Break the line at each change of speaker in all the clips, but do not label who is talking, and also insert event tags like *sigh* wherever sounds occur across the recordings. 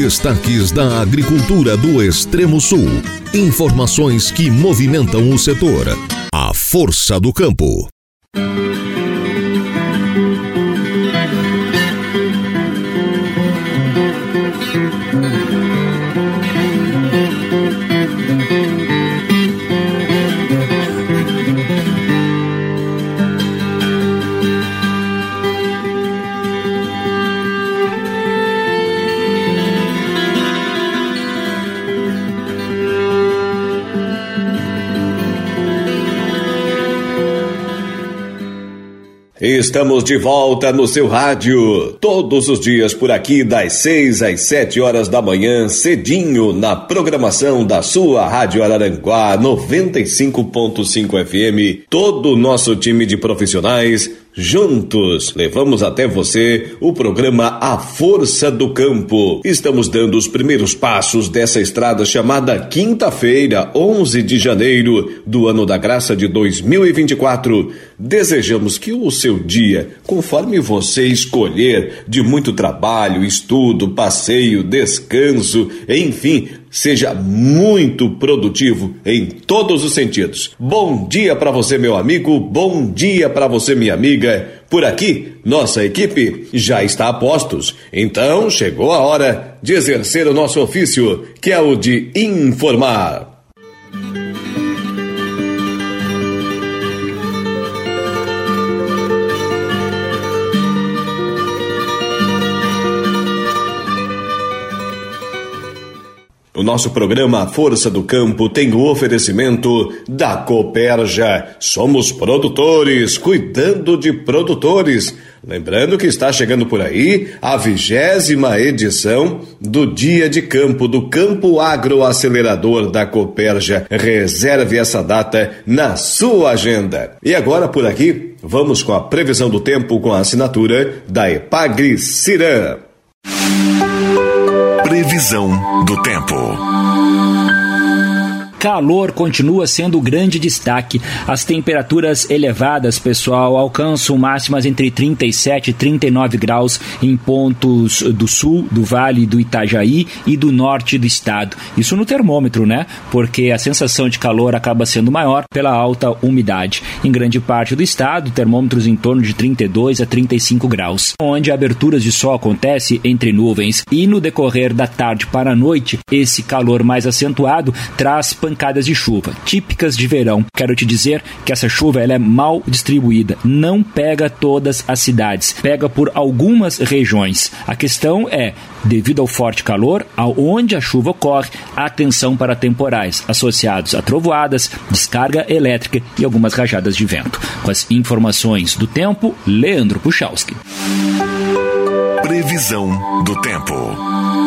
Destaques da agricultura do Extremo Sul. Informações que movimentam o setor. A força do campo.
Estamos de volta no seu rádio, todos os dias por aqui, das 6 às 7 horas da manhã, cedinho, na programação da sua Rádio Araranguá 95.5 FM. Todo o nosso time de profissionais Juntos, levamos até você o programa A Força do Campo. Estamos dando os primeiros passos dessa estrada chamada Quinta-feira, 11 de janeiro do ano da graça de 2024. Desejamos que o seu dia, conforme você escolher, de muito trabalho, estudo, passeio, descanso, enfim, seja muito produtivo em todos os sentidos. Bom dia para você, meu amigo, bom dia para você, minha amiga. Por aqui, nossa equipe já está a postos. Então, chegou a hora de exercer o nosso ofício, que é o de informar. O nosso programa Força do Campo tem o oferecimento da Coperja. Somos produtores, cuidando de produtores. Lembrando que está chegando por aí a vigésima edição do Dia de Campo do Campo Agroacelerador da Coperja. Reserve essa data na sua agenda. E agora por aqui, vamos com a previsão do tempo com a assinatura da Epagri Ciran.
Previsão do tempo.
Calor continua sendo o grande destaque. As temperaturas elevadas, pessoal, alcançam máximas entre 37 e 39 graus em pontos do sul, do Vale do Itajaí e do norte do estado. Isso no termômetro, né? Porque a sensação de calor acaba sendo maior pela alta umidade. Em grande parte do estado, termômetros em torno de 32 a 35 graus, onde aberturas de sol acontece entre nuvens e no decorrer da tarde para a noite, esse calor mais acentuado traz pancadas de chuva, típicas de verão. Quero te dizer que essa chuva ela é mal distribuída, não pega todas as cidades, pega por algumas regiões. A questão é, devido ao forte calor, aonde a chuva ocorre, atenção para temporais associados a trovoadas, descarga elétrica e algumas rajadas de vento. Com as informações do tempo, Leandro Puchalski.
Previsão do tempo.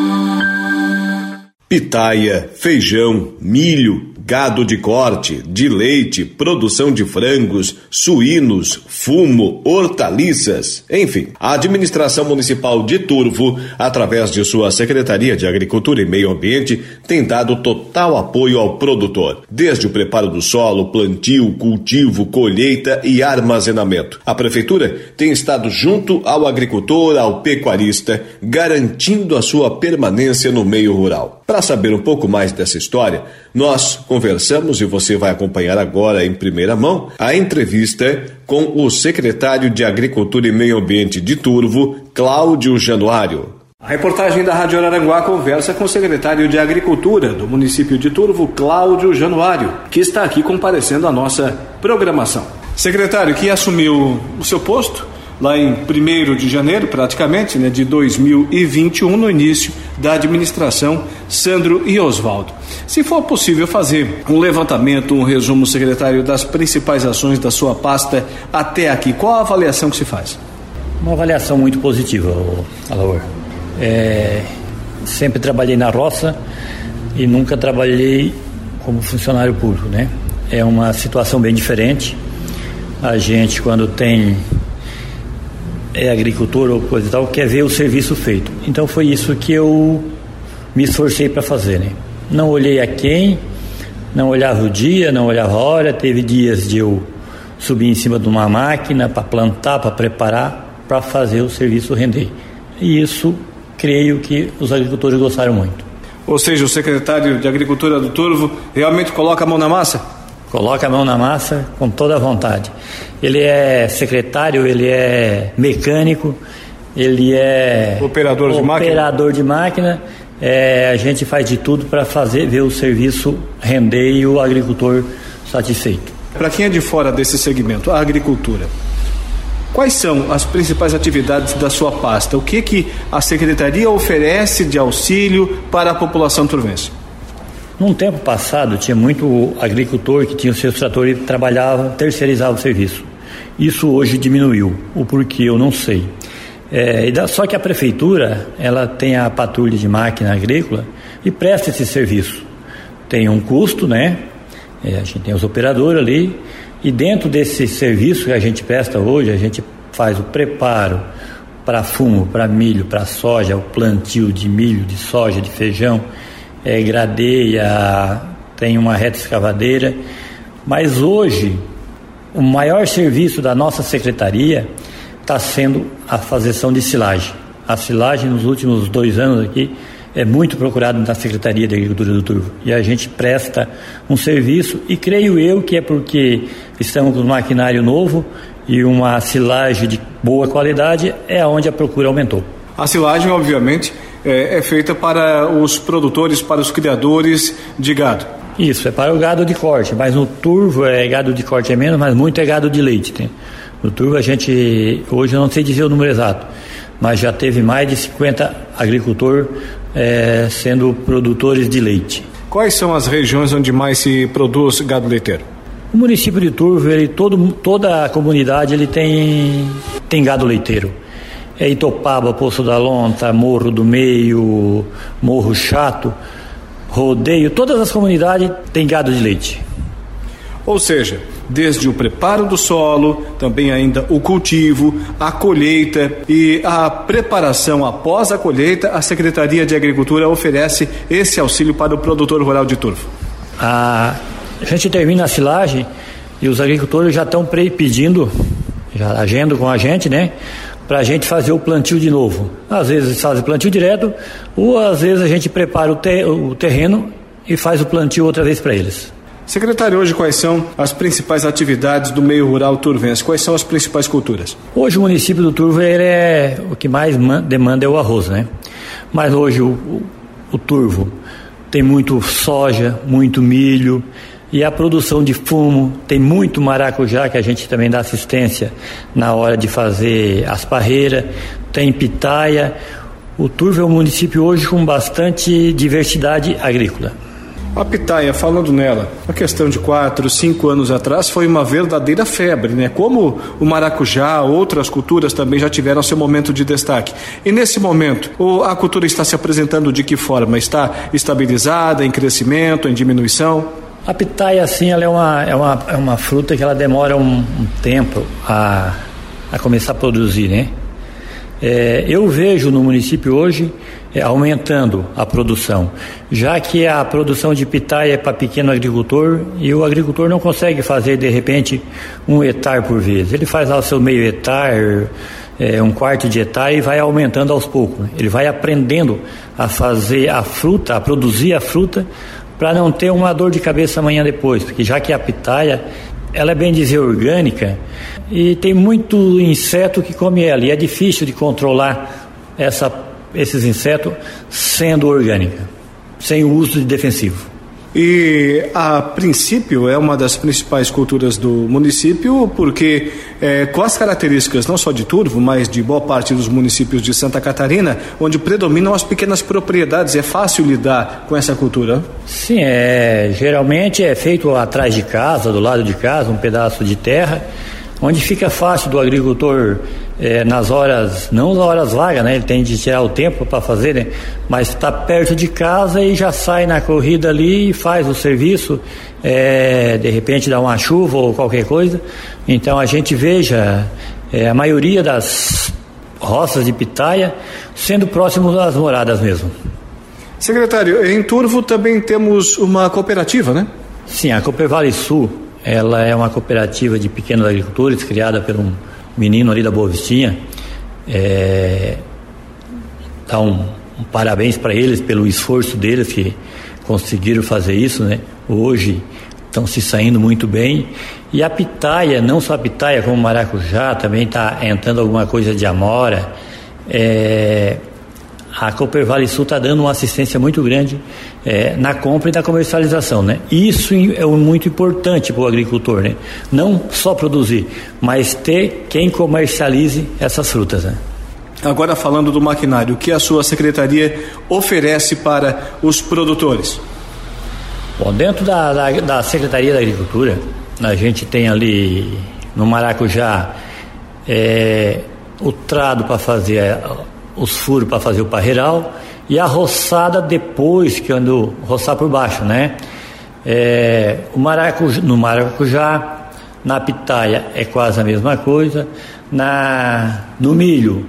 Pitaia, feijão, milho, gado de corte, de leite, produção de frangos, suínos, fumo, hortaliças, enfim. A administração municipal de Turvo, através de sua Secretaria de Agricultura e Meio Ambiente, tem dado total apoio ao produtor, desde o preparo do solo, plantio, cultivo, colheita e armazenamento. A prefeitura tem estado junto ao agricultor, ao pecuarista, garantindo a sua permanência no meio rural. Para saber um pouco mais dessa história, nós conversamos e você vai acompanhar agora em primeira mão a entrevista com o secretário de Agricultura e Meio Ambiente de Turvo, Cláudio Januário. A reportagem da Rádio Araranguá conversa com o secretário de Agricultura do município de Turvo, Cláudio Januário, que está aqui comparecendo à nossa programação. Secretário, que assumiu o seu posto lá em 1 de janeiro, praticamente, né, de 2021, no início da administração Sandro e Oswaldo. Se for possível fazer um levantamento, um resumo, secretário, das principais ações da sua pasta até aqui, qual a avaliação que se faz?
Uma avaliação muito positiva, Alaor. É, sempre trabalhei na roça e nunca trabalhei como funcionário público, né? É uma situação bem diferente. A gente, quando tem é agricultor ou coisa e tal, quer ver o serviço feito. Então foi isso que eu me esforcei para fazer, né? Não olhei a quem, não olhava o dia, não olhava a hora. Teve dias de eu subir em cima de uma máquina para plantar, para preparar, para fazer o serviço render. E isso creio que os agricultores gostaram muito.
Ou seja, o secretário de Agricultura do Turvo realmente coloca a mão na massa?
Coloca a mão na massa com toda a vontade. Ele é secretário, ele é mecânico, ele é
operador de máquina.
Operador de máquina. É, a gente faz de tudo para fazer ver o serviço render e o agricultor satisfeito.
Para quem é de fora desse segmento, a agricultura, Quais são as principais atividades da sua pasta? O que, que a Secretaria oferece de auxílio para a população turvense?
Num tempo passado, tinha muito agricultor que tinha o seu trator e trabalhava, terceirizava o serviço. Isso hoje diminuiu. O porquê eu não sei. É, só que a prefeitura ela tem a patrulha de máquina agrícola e presta esse serviço. Tem um custo, né? É, a gente tem os operadores ali e dentro desse serviço que a gente presta hoje, a gente faz o preparo para fumo, para milho, para soja, o plantio de milho, de soja, de feijão, é, gradeia, tem uma reta escavadeira. Mas hoje, o maior serviço da nossa secretaria está sendo a fazeção de silagem. A silagem, nos últimos dois anos aqui, é muito procurado na Secretaria de Agricultura do Turvo. E a gente presta um serviço e creio eu que é porque estamos com um maquinário novo e uma silagem de boa qualidade é onde a procura aumentou.
A silagem, obviamente, é, é feita para os produtores, para os criadores de gado.
Isso, é para o gado de corte, mas no turvo é gado de corte é menos, mas muito é gado de leite. Tem. No turvo a gente, hoje eu não sei dizer o número exato, mas já teve mais de 50 agricultores é, sendo produtores de leite.
Quais são as regiões onde mais se produz gado leiteiro?
O município de Turvo, ele, todo, toda a comunidade ele tem, tem gado leiteiro. É Itopaba, Poço da Lonta, Morro do Meio, Morro Chato, Rodeio, todas as comunidades têm gado de leite.
Ou seja, desde o preparo do solo, também ainda o cultivo, a colheita e a preparação após a colheita, a Secretaria de Agricultura oferece esse auxílio para o produtor rural de turvo.
A, gente termina a silagem e os agricultores já estão pedindo, já agendam com a gente, né? Para a gente fazer o plantio de novo. Às vezes faz o plantio direto, ou às vezes a gente prepara o, te, o terreno e faz o plantio outra vez para eles.
Secretário, hoje quais são as principais atividades do meio rural turvense? Quais são as principais culturas?
Hoje o município do Turvo ele é o que mais demanda é o arroz, né? Mas hoje o, o, o Turvo tem muito soja, muito milho e a produção de fumo tem muito maracujá que a gente também dá assistência na hora de fazer as parreiras, tem pitaia. O Turvo é um município hoje com bastante diversidade agrícola.
A pitaia, falando nela, a questão de quatro, cinco anos atrás foi uma verdadeira febre, né? Como o maracujá, outras culturas também já tiveram seu momento de destaque. E nesse momento, a cultura está se apresentando de que forma? Está estabilizada, em crescimento, em diminuição?
A pitaia, assim, ela é uma, é uma, é uma fruta que ela demora um, um tempo a, a começar a produzir, né? É, eu vejo no município hoje é, aumentando a produção, já que a produção de pitaia é para pequeno agricultor e o agricultor não consegue fazer de repente um hectare por vez. Ele faz lá o seu meio hectare, é, um quarto de hectare e vai aumentando aos poucos. Ele vai aprendendo a fazer a fruta, a produzir a fruta, para não ter uma dor de cabeça amanhã depois, porque já que a pitaia ela é bem dizer orgânica e tem muito inseto que come ela e é difícil de controlar essa esses insetos sendo orgânica, sem o uso de defensivo.
E a princípio é uma das principais culturas do município, porque é, com as características não só de Turvo, mas de boa parte dos municípios de Santa Catarina, onde predominam as pequenas propriedades, é fácil lidar com essa cultura?
Sim, é, geralmente é feito atrás de casa, do lado de casa, um pedaço de terra onde fica fácil do agricultor é, nas horas, não nas horas vagas, né? Ele tem de tirar o tempo para fazer, né? Mas está perto de casa e já sai na corrida ali e faz o serviço. É, de repente dá uma chuva ou qualquer coisa. Então a gente veja é, a maioria das roças de pitaia sendo próximos das moradas mesmo.
Secretário, em Turvo também temos uma cooperativa, né?
Sim, a Cooper Vale Sul ela é uma cooperativa de pequenos agricultores criada por um menino ali da Boa Vistinha. É, dar um, um parabéns para eles pelo esforço deles que conseguiram fazer isso, né? Hoje estão se saindo muito bem. E a pitaia, não só a pitaia, como o maracujá, também está entrando alguma coisa de amora. É, a Cooper Vale Sul está dando uma assistência muito grande é, na compra e na comercialização, né? Isso é muito importante para o agricultor, né? Não só produzir, mas ter quem comercialize essas frutas, né?
Agora falando do maquinário, o que a sua secretaria oferece para os produtores?
Bom, dentro da, da, da Secretaria da Agricultura, a gente tem ali no Maracujá é, o trado para fazer os furos para fazer o parreiral e a roçada depois que ando roçar por baixo, né? É, o maracujá, no maracujá, na pitaia é quase a mesma coisa, na no milho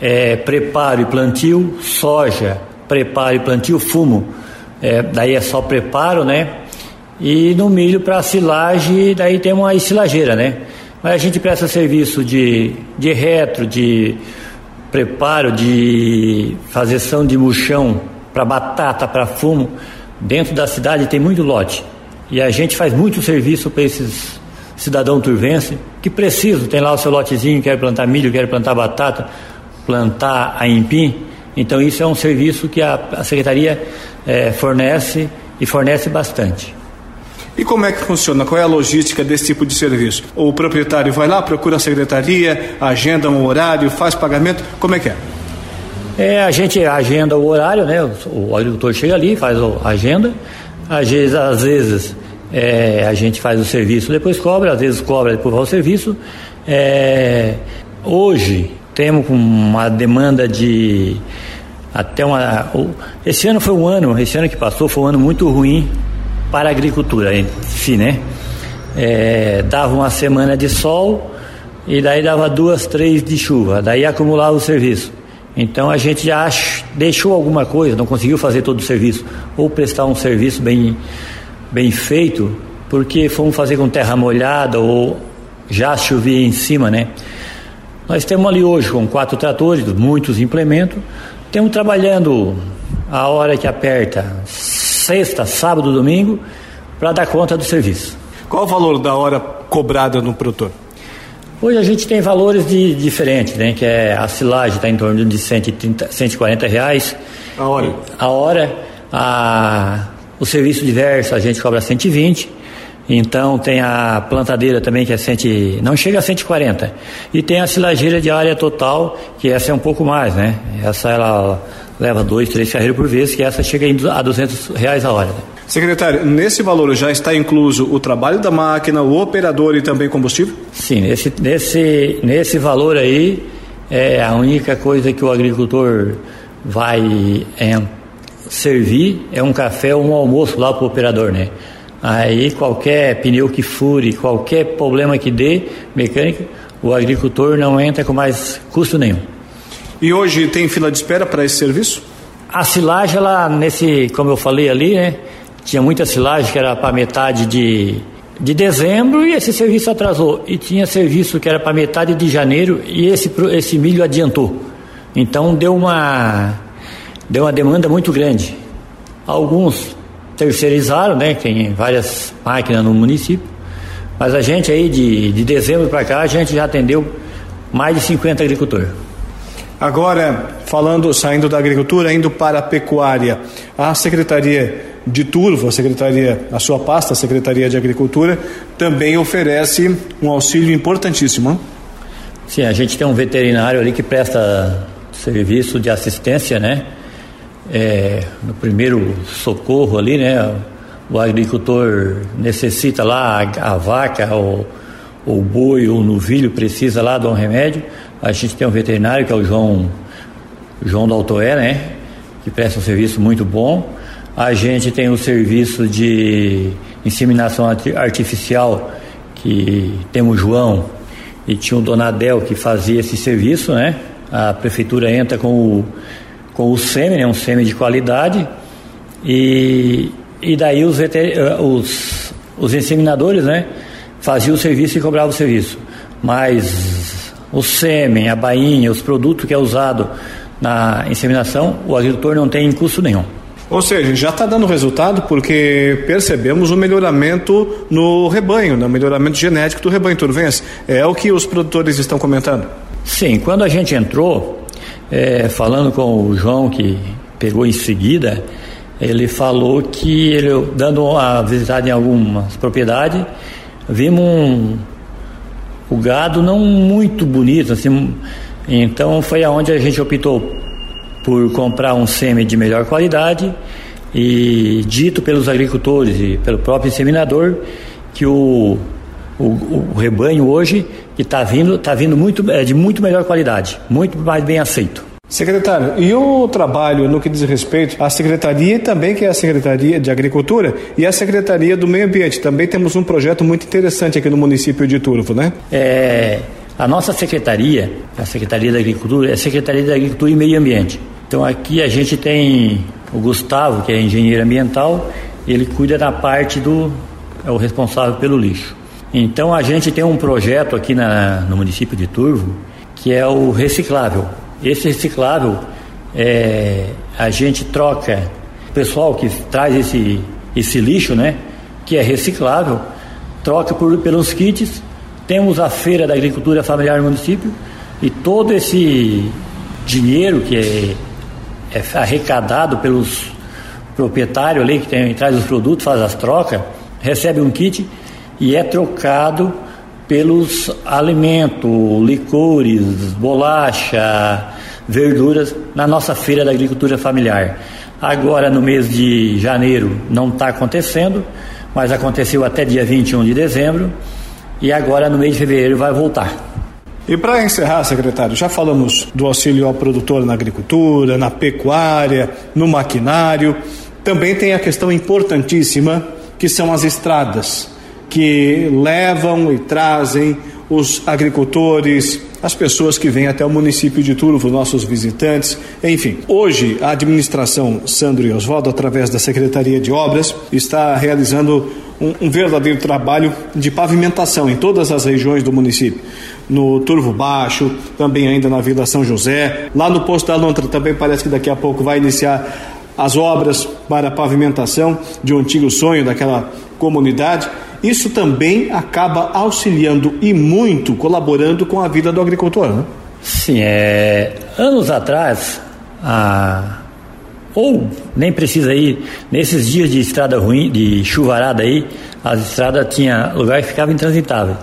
é preparo e plantio, soja, preparo e plantio, fumo, é, daí é só preparo, né? E no milho para silagem, daí tem uma silageira, né? Mas a gente presta serviço de, de retro, de preparo de fazeção de muxão para batata, para fumo, dentro da cidade tem muito lote. E a gente faz muito serviço para esses cidadão turvense que precisam, tem lá o seu lotezinho, quer plantar milho, quer plantar batata, plantar a empim. Então isso é um serviço que a, a secretaria é, fornece e fornece bastante.
E como é que funciona? Qual é a logística desse tipo de serviço? O proprietário vai lá, procura a secretaria, agenda um horário, faz pagamento, como é que é?
É, a gente agenda o horário, né? O, agricultor chega ali, faz a agenda. Às vezes, às vezes é, a gente faz o serviço, depois cobra, às vezes cobra, depois vai o serviço. É, hoje temos uma demanda de até uma. Esse ano foi um ano, esse ano que passou foi um ano muito ruim para a agricultura em si, né? É, dava uma semana de sol e daí dava duas, três de chuva, daí acumulava o serviço. Então a gente já deixou alguma coisa, não conseguiu fazer todo o serviço, ou prestar um serviço bem, bem feito, porque fomos fazer com terra molhada ou já chovia em cima, né? Nós temos ali hoje com quatro tratores, muitos implementos, temos trabalhando a hora que aperta sexta, sábado, domingo, para dar conta do serviço.
Qual o valor da hora cobrada no produtor?
Hoje a gente tem valores de, diferentes, né? Que é a silagem está em torno de 130, 140 reais.
A hora?
A hora. A, o serviço diverso a gente cobra 120. Então tem a plantadeira também que é 100, não chega a 140. E tem a silageira de área total, que essa é um pouco mais, né? Essa ela leva dois, três carreiros por vez, que essa chega a 200 reais a hora. Né?
Secretário, nesse valor já está incluso o trabalho da máquina, o operador e também combustível?
Sim, nesse, nesse, nesse valor aí é a única coisa que o agricultor vai é, servir é um café ou um almoço lá para o operador, né? Aí qualquer pneu que fure, qualquer problema que dê, mecânica, o agricultor não entra com mais custo nenhum.
E hoje tem fila de espera para esse serviço?
A silagem, ela, nesse, como eu falei ali, né? Tinha muita silagem que era para metade de, de dezembro e esse serviço atrasou. E tinha serviço que era para metade de janeiro e esse, esse milho adiantou. Então deu uma, deu uma demanda muito grande. Alguns terceirizaram, né? Tem várias máquinas no município. Mas a gente aí de, de dezembro para cá, a gente já atendeu mais de 50 agricultores.
Agora, falando, saindo da agricultura, indo para a pecuária, a Secretaria de Turvo, a Secretaria, a sua pasta, a Secretaria de Agricultura, também oferece um auxílio importantíssimo.
Sim, a gente tem um veterinário ali que presta serviço de assistência, né? É, no primeiro socorro ali, né? O agricultor necessita lá a, a vaca ou o boi ou o novilho precisa lá de um remédio a gente tem um veterinário que é o João, João Daltoé, né? Que presta um serviço muito bom. A gente tem o serviço de inseminação artificial, que tem o João e tinha o Donadel que fazia esse serviço, né? A prefeitura entra com o, com o sêmen, né? um sêmen de qualidade, e, e daí os, os, os inseminadores, né? Faziam o serviço e cobravam o serviço. Mas o sêmen, a bainha, os produtos que é usado na inseminação, o agricultor não tem custo nenhum.
Ou seja, já está dando resultado porque percebemos o um melhoramento no rebanho, no né? melhoramento genético do rebanho turvense. É o que os produtores estão comentando.
Sim, quando a gente entrou, é, falando com o João, que pegou em seguida, ele falou que ele, dando uma visitada em algumas propriedades, vimos um, o gado não muito bonito, assim, então foi aonde a gente optou por comprar um sêmen de melhor qualidade e dito pelos agricultores e pelo próprio inseminador que o, o, o rebanho hoje está vindo, está vindo muito, é, de muito melhor qualidade, muito mais bem aceito.
Secretário, e o trabalho no que diz respeito à Secretaria também, que é a Secretaria de Agricultura, e a Secretaria do Meio Ambiente? Também temos um projeto muito interessante aqui no município de Turvo, né?
É, a nossa Secretaria, a Secretaria da Agricultura, é a Secretaria da Agricultura e Meio Ambiente. Então aqui a gente tem o Gustavo, que é engenheiro ambiental, ele cuida da parte do. é o responsável pelo lixo. Então a gente tem um projeto aqui na, no município de Turvo que é o reciclável. Esse reciclável, é, a gente troca, o pessoal que traz esse, esse lixo, né, que é reciclável, troca por, pelos kits. Temos a feira da agricultura familiar no município e todo esse dinheiro que é, é arrecadado pelos proprietários ali que tem, traz os produtos, faz as trocas, recebe um kit e é trocado pelos alimentos, licores, bolacha, verduras na nossa feira da agricultura familiar. Agora no mês de janeiro não está acontecendo, mas aconteceu até dia 21 de dezembro e agora no mês de fevereiro vai voltar.
E para encerrar, secretário, já falamos do auxílio ao produtor na agricultura, na pecuária, no maquinário. Também tem a questão importantíssima que são as estradas que levam e trazem os agricultores, as pessoas que vêm até o município de Turvo, nossos visitantes, enfim. Hoje, a administração Sandro e Oswaldo, através da Secretaria de Obras, está realizando um, um, verdadeiro trabalho de pavimentação em todas as regiões do município. No Turvo Baixo, também ainda na Vila São José, lá no Posto da Lontra também parece que daqui a pouco vai iniciar as obras para a pavimentação de um antigo sonho daquela comunidade isso também acaba auxiliando e muito colaborando com a vida do agricultor. Né?
Sim, é, anos atrás, a, ou nem precisa ir, nesses dias de estrada ruim, de chuvarada aí, as estradas tinha lugar que ficava intransitável.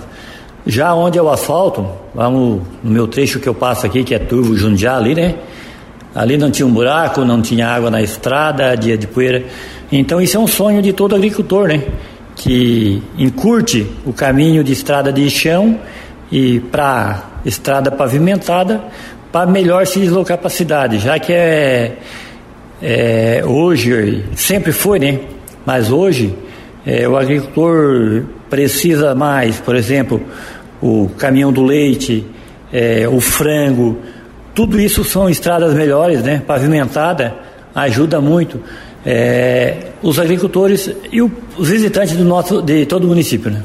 Já onde é o asfalto, vamos no meu trecho que eu passo aqui, que é Turvo Jundiá ali, né? Ali não tinha um buraco, não tinha água na estrada, dia de poeira. Então isso é um sonho de todo agricultor, né? Que encurte o caminho de estrada de chão e para estrada pavimentada para melhor se deslocar para a cidade, já que é, é, hoje, sempre foi, né? Mas hoje é, o agricultor precisa mais, por exemplo, o caminhão do leite, é, o frango, tudo isso são estradas melhores, né? Pavimentada ajuda muito é, os agricultores e o, os visitantes do nosso, de todo o município. Né?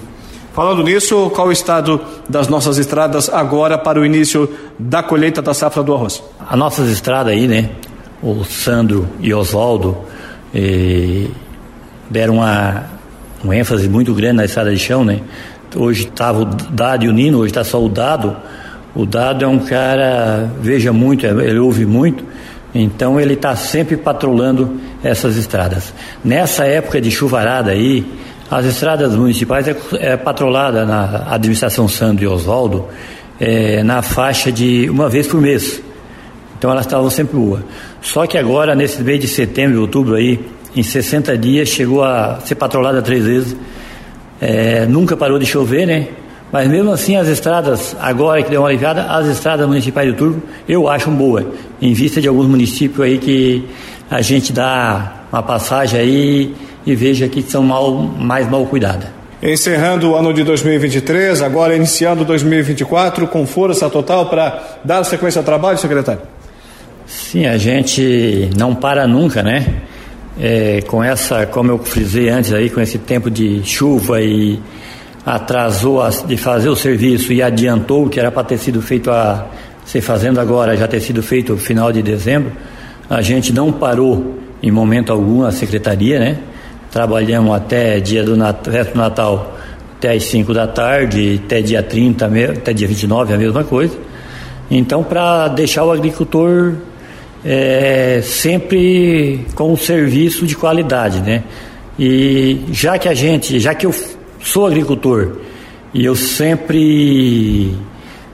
Falando nisso, qual o estado das nossas estradas agora para o início da colheita da safra do arroz?
As nossas estradas aí, né? O Sandro e Oswaldo eh, deram uma, uma ênfase muito grande na estrada de chão, né? Hoje estava o Dado e o Nino, hoje está só o Dado. O Dado é um cara, veja muito, ele ouve muito, então ele está sempre patrolando essas estradas. Nessa época de chuvarada aí, as estradas municipais é, é patrolada na administração Sandro e Oswaldo é, na faixa de uma vez por mês. Então elas estavam sempre boas. Só que agora, nesse mês de setembro e outubro aí, em 60 dias, chegou a ser patrolada três vezes. É, nunca parou de chover, né? Mas mesmo assim, as estradas, agora que deu uma aliviada, as estradas municipais de Turvo, eu acho boa, em vista de alguns municípios aí que a gente dá uma passagem aí e veja que são mal, mais mal cuidadas.
Encerrando o ano de 2023, agora iniciando 2024 com força total para dar sequência ao trabalho, secretário?
Sim, a gente não para nunca, né? É, com essa, como eu frisei antes aí, com esse tempo de chuva e atrasou de fazer o serviço e adiantou o que era para ter sido feito há se fazendo agora, já ter sido feito no final de dezembro, a gente não parou em momento algum a secretaria, né? Trabalhamos até dia do Natal, do Natal até as 5 da tarde, até dia 30, até dia 29 a mesma coisa. Então, para deixar o agricultor é, sempre com um serviço de qualidade, né? E já que a gente, já que eu sou agricultor e eu sempre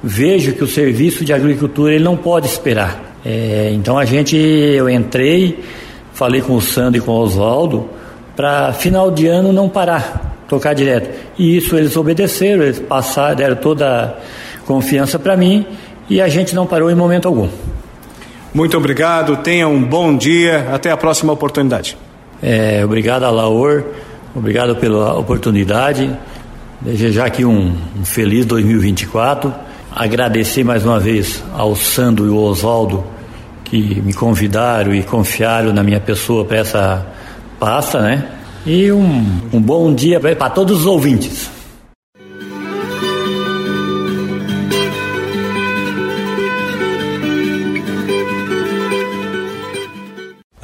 vejo que o serviço de agricultura ele não pode esperar. É, então a gente, eu entrei, falei com o Sandro e com o Oswaldo para final de ano não parar, tocar direto. E isso eles obedeceram, eles passaram, deram toda a confiança para mim e a gente não parou em momento algum.
Muito obrigado, tenha um bom dia, até a próxima oportunidade.
É, obrigado a Laor, obrigado pela oportunidade. Desejar aqui um, um feliz 2024. Agradecer mais uma vez ao Sandro e ao Oswaldo que me convidaram e confiaram na minha pessoa para essa pasta, né? E um, um bom dia para todos os ouvintes.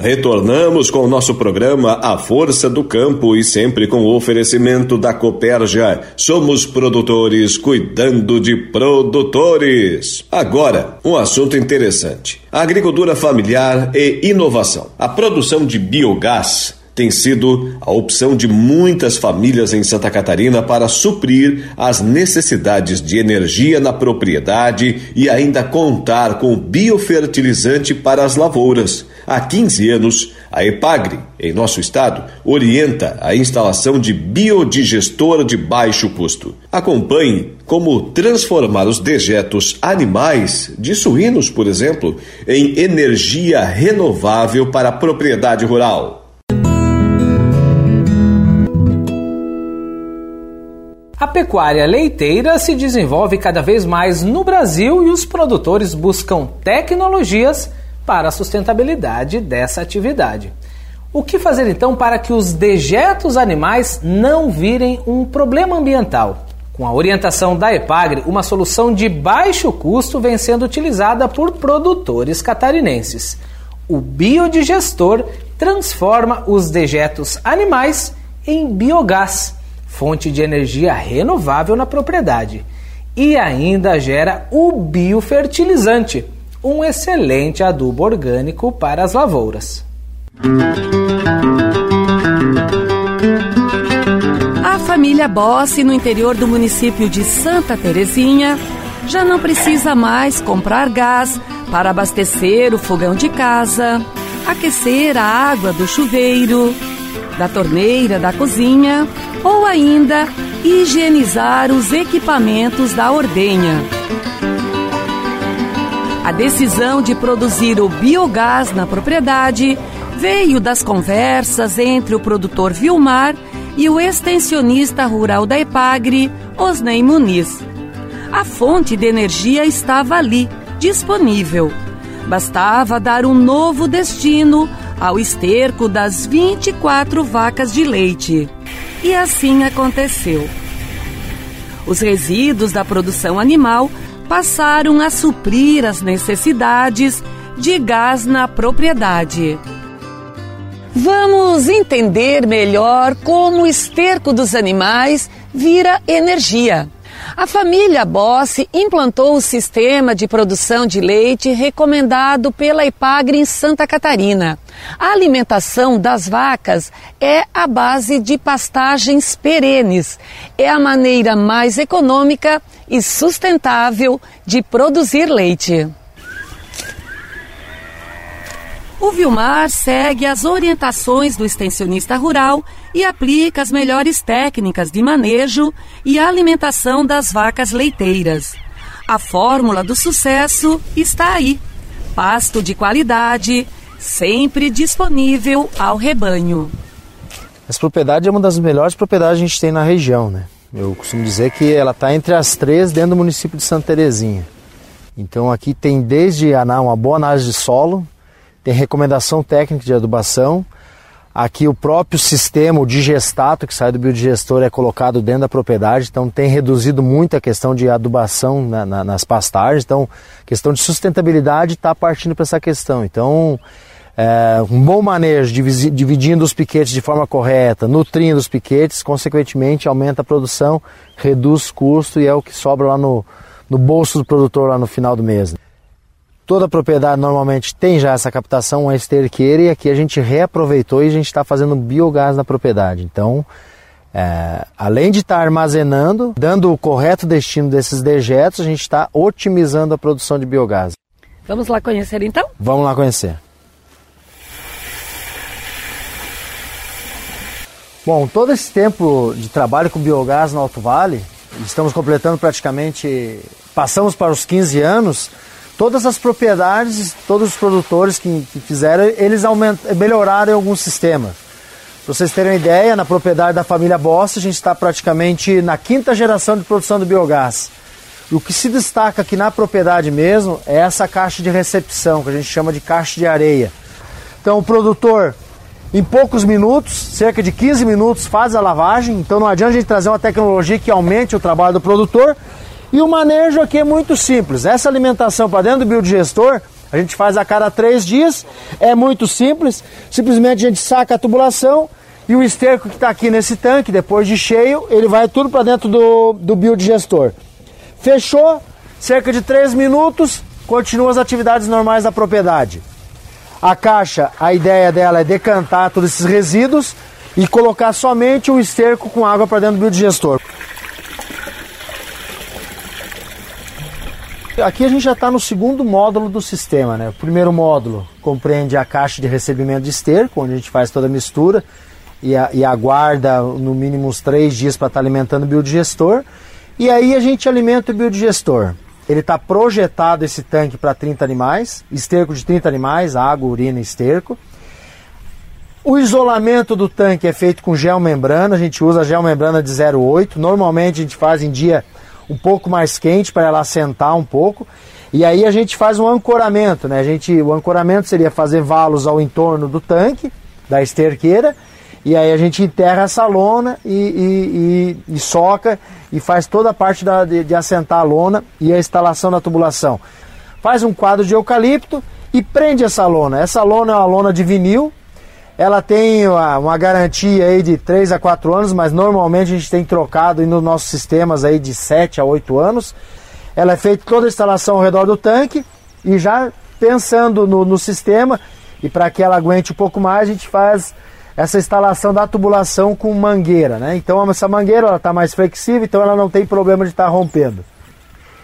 Retornamos com o nosso programa A Força do Campo e sempre com o oferecimento da Coperja. Somos produtores cuidando de produtores. Agora, um assunto interessante: agricultura familiar e inovação. A produção de biogás tem sido a opção de muitas famílias em Santa Catarina para suprir as necessidades de energia na propriedade e ainda contar com biofertilizante para as lavouras. Há 15 anos, a EPAGRE, em nosso estado, orienta a instalação de biodigestor de baixo custo. Acompanhe como transformar os dejetos animais, de suínos, por exemplo, em energia renovável para a propriedade rural.
A pecuária leiteira se desenvolve cada vez mais no Brasil e os produtores buscam tecnologias para a sustentabilidade dessa atividade. O que fazer então para que os dejetos animais não virem um problema ambiental? Com a orientação da EPAGRE, uma solução de baixo custo vem sendo utilizada por produtores catarinenses. O biodigestor transforma os dejetos animais em biogás fonte de energia renovável na propriedade, e ainda gera o biofertilizante, um excelente adubo orgânico para as lavouras.
A família Bossi, no interior do município de Santa Terezinha, já não precisa mais comprar gás para abastecer o fogão de casa, aquecer a água do chuveiro, da torneira da cozinha ou ainda higienizar os equipamentos da ordenha. A decisão de produzir o biogás na propriedade veio das conversas entre o produtor Vilmar e o extensionista rural da Epagre, Osnei Muniz. A fonte de energia estava ali, disponível. Bastava dar um novo destino ao esterco das 24 vacas de leite. E assim aconteceu. Os resíduos da produção animal passaram a suprir as necessidades de gás na propriedade. Vamos entender melhor como o esterco dos animais vira energia. A família Bossi implantou o sistema de produção de leite recomendado pela Ipagre em Santa Catarina. A alimentação das vacas é a base de pastagens perenes. É a maneira mais econômica e sustentável de produzir leite. O Vilmar segue as orientações do extensionista rural e aplica as melhores técnicas de manejo e alimentação das vacas leiteiras. A fórmula do sucesso está aí: pasto de qualidade, sempre disponível ao rebanho.
Essa propriedade é uma das melhores propriedades que a gente tem na região, né? Eu costumo dizer que ela está entre as três dentro do município de Santa Terezinha. Então aqui tem desde uma boa análise de solo, tem recomendação técnica de adubação, Aqui o próprio sistema, o digestato que sai do biodigestor é colocado dentro da propriedade, então tem reduzido muito a questão de adubação na, na, nas pastagens, então questão de sustentabilidade está partindo para essa questão. Então é, um bom manejo, dividindo os piquetes de forma correta, nutrindo os piquetes, consequentemente aumenta a produção, reduz custo e é o que sobra lá no, no bolso do produtor lá no final do mês. Toda propriedade normalmente tem já essa captação, uma esterqueira, e aqui a gente reaproveitou e a gente está fazendo biogás na propriedade. Então, é, além de estar tá armazenando, dando o correto destino desses dejetos, a gente está otimizando a produção de biogás.
Vamos lá conhecer então?
Vamos lá conhecer. Bom, todo esse tempo de trabalho com biogás no Alto Vale, estamos completando praticamente, passamos para os 15 anos, todas as propriedades, todos os produtores que, que fizeram, eles melhoraram alguns sistemas. Para vocês terem uma ideia, na propriedade da família Bossa, a gente está praticamente na quinta geração de produção do biogás. O que se destaca aqui na propriedade mesmo é essa caixa de recepção, que a gente chama de caixa de areia. Então o produtor, em poucos minutos, cerca de 15 minutos, faz a lavagem. Então não adianta a gente trazer uma tecnologia que aumente o trabalho do produtor, e o manejo aqui é muito simples. Essa alimentação para dentro do biodigestor, a gente faz a cada três dias, é muito simples. Simplesmente a gente saca a tubulação e o esterco que está aqui nesse tanque, depois de cheio, ele vai tudo para dentro do, do biodigestor. Fechou, cerca de três minutos, continua as atividades normais da propriedade. A caixa, a ideia dela é decantar todos esses resíduos e colocar somente o esterco com água para dentro do biodigestor. Aqui a gente já está no segundo módulo do sistema. Né? O primeiro módulo compreende a caixa de recebimento de esterco, onde a gente faz toda a mistura e, a, e aguarda no mínimo uns três dias para estar tá alimentando o biodigestor. E aí a gente alimenta o biodigestor. Ele está projetado esse tanque para 30 animais, esterco de 30 animais, água, urina e esterco. O isolamento do tanque é feito com gel membrana, a gente usa gel membrana de 0,8. Normalmente a gente faz em dia um pouco mais quente para ela assentar um pouco. E aí a gente faz um ancoramento, né? A gente, o ancoramento seria fazer valos ao entorno do tanque, da esterqueira, e aí a gente enterra essa lona e, e, e, e soca e faz toda a parte da, de, de assentar a lona e a instalação da tubulação. Faz um quadro de eucalipto e prende essa lona. Essa lona é uma lona de vinil, ela tem uma, uma, garantia aí de 3 a 4 anos, mas normalmente a gente tem trocado nos nossos sistemas aí de 7 a 8 anos. Ela é feita toda a instalação ao redor do tanque e já pensando no, no sistema e para que ela aguente um pouco mais, a gente faz essa instalação da tubulação com mangueira, né? Então essa mangueira ela está mais flexível, então ela não tem problema de estar tá rompendo.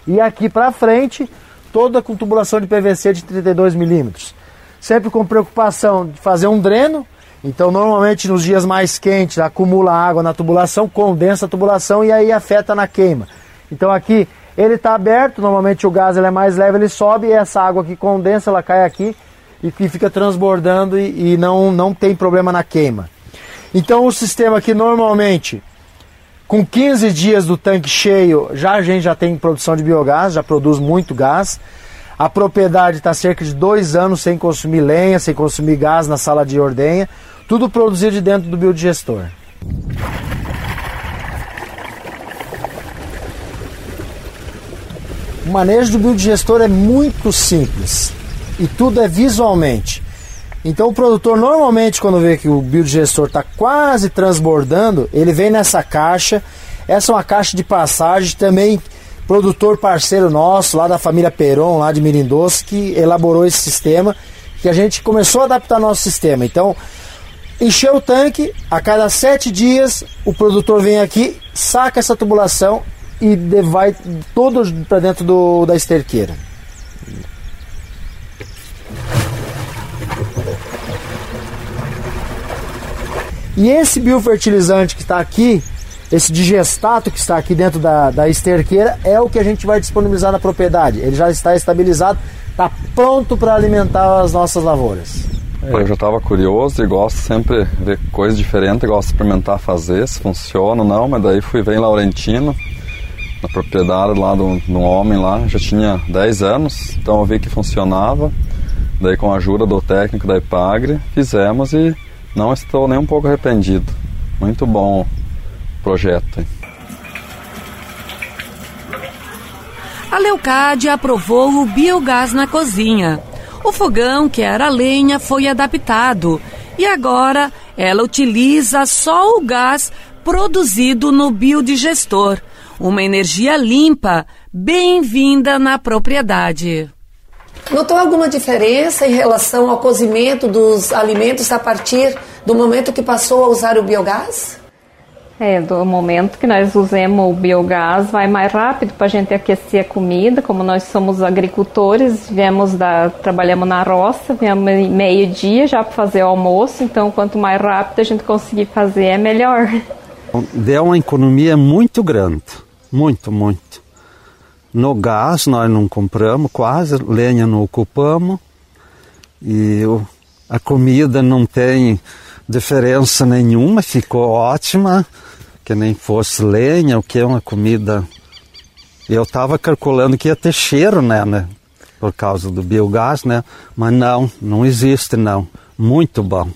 E aqui para frente, toda com tubulação de PVC de 32 milímetros sempre com preocupação de fazer um dreno. Então, normalmente nos dias mais quentes, acumula água na tubulação, condensa a tubulação e aí afeta na queima. Então, aqui ele está aberto, normalmente o gás ele é mais leve, ele sobe e essa água que condensa, ela cai aqui e, fica transbordando e, e não, não tem problema na queima. Então, o sistema aqui normalmente com 15 dias do tanque cheio, já a gente já tem produção de biogás, já produz muito gás. A propriedade está cerca de dois anos sem consumir lenha, sem consumir gás na sala de ordenha, tudo produzido de dentro do biodigestor. O manejo do biodigestor é muito simples e tudo é visualmente. Então o produtor normalmente quando vê que o biodigestor está quase transbordando, ele vem nessa caixa. Essa é uma caixa de passagem também produtor parceiro nosso, lá da família Peron, lá de Mirindoce, que elaborou esse sistema, que a gente começou a adaptar nosso sistema. Então, encheu o tanque, a cada sete dias o produtor vem aqui, saca essa tubulação e vai todo para dentro do, da esterqueira. E esse biofertilizante que está aqui, esse digestato que está aqui dentro da, da esterqueira é o que a gente vai disponibilizar na propriedade. Ele já está estabilizado, está pronto para alimentar as nossas lavouras.
Eu já estava curioso e gosto sempre de ver coisas diferentes, gosto de experimentar fazer, se funciona ou não, mas daí fui ver em Laurentino, na propriedade lá de um homem lá, já tinha 10 anos, então eu vi que funcionava, daí com a ajuda do técnico da Ipagre, fizemos e Não estou nem um pouco arrependido. Muito bom o projeto.
A Leucádia aprovou o biogás na cozinha. O fogão, que era lenha, foi adaptado e agora ela utiliza só o gás produzido no biodigestor, uma energia limpa, bem-vinda na propriedade.
Notou alguma diferença em relação ao cozimento dos alimentos a partir do momento que passou a usar o biogás?
É, do momento que nós usamos o biogás, vai mais rápido para a gente aquecer a comida. Como nós somos agricultores, viemos da, trabalhamos na roça, viemos meio-dia já para fazer o almoço. Então, quanto mais rápido a gente conseguir fazer, é melhor.
Deu uma economia muito grande, muito, muito. No gás nós não compramos quase, lenha não ocupamos e a comida não tem diferença nenhuma, ficou ótima que nem fosse lenha, o que é uma comida. Eu estava calculando que ia ter cheiro, né, né, por causa do biogás, né? Mas não, não existe não. Muito bom.